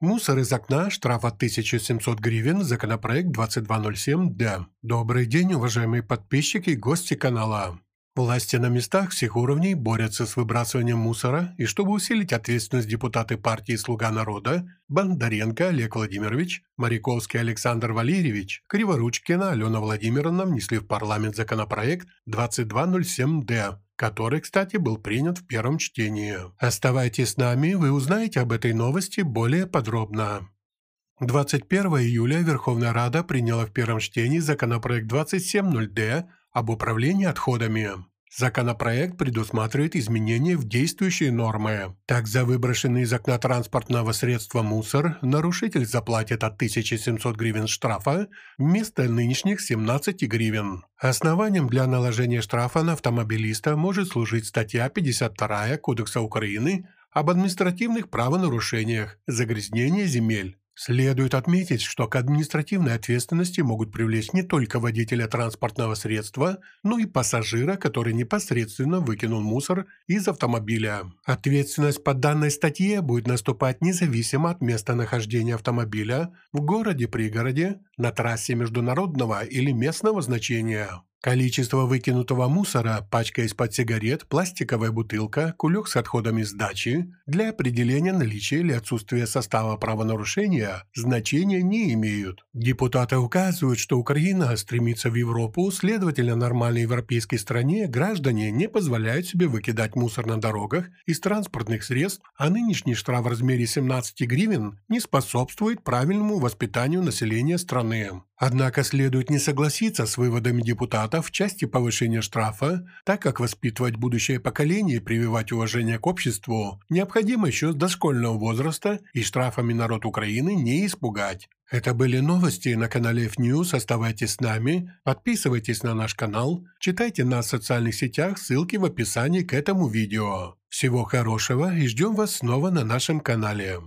Мусор из окна, штраф от 1700 гривен, законопроект 2207-Д. Добрый день, уважаемые подписчики и гости канала. Власти на местах всех уровней борются с выбрасыванием мусора, и чтобы усилить ответственность депутаты партии «Слуга народа» Бондаренко Олег Владимирович, Мариковский Александр Валерьевич, Криворучкина Алена Владимировна внесли в парламент законопроект 2207-Д, который, кстати, был принят в первом чтении. Оставайтесь с нами, вы узнаете об этой новости более подробно. 21 июля Верховная Рада приняла в первом чтении законопроект 27.0D об управлении отходами. Законопроект предусматривает изменения в действующие нормы. Так, за выброшенный из окна транспортного средства мусор нарушитель заплатит от 1700 гривен штрафа вместо нынешних 17 гривен. Основанием для наложения штрафа на автомобилиста может служить статья 52 Кодекса Украины об административных правонарушениях загрязнения земель. Следует отметить, что к административной ответственности могут привлечь не только водителя транспортного средства, но и пассажира, который непосредственно выкинул мусор из автомобиля. Ответственность по данной статье будет наступать независимо от места нахождения автомобиля в городе-пригороде, на трассе международного или местного значения. Количество выкинутого мусора, пачка из-под сигарет, пластиковая бутылка, кулек с отходами сдачи для определения наличия или отсутствия состава правонарушения значения не имеют. Депутаты указывают, что Украина стремится в Европу, следовательно, нормальной европейской стране граждане не позволяют себе выкидать мусор на дорогах из транспортных средств, а нынешний штраф в размере 17 гривен не способствует правильному воспитанию населения страны. Однако следует не согласиться с выводами депутатов в части повышения штрафа, так как воспитывать будущее поколение и прививать уважение к обществу необходимо еще с дошкольного возраста и штрафами народ Украины не испугать. Это были новости на канале F-News. Оставайтесь с нами, подписывайтесь на наш канал, читайте нас в социальных сетях, ссылки в описании к этому видео. Всего хорошего и ждем вас снова на нашем канале.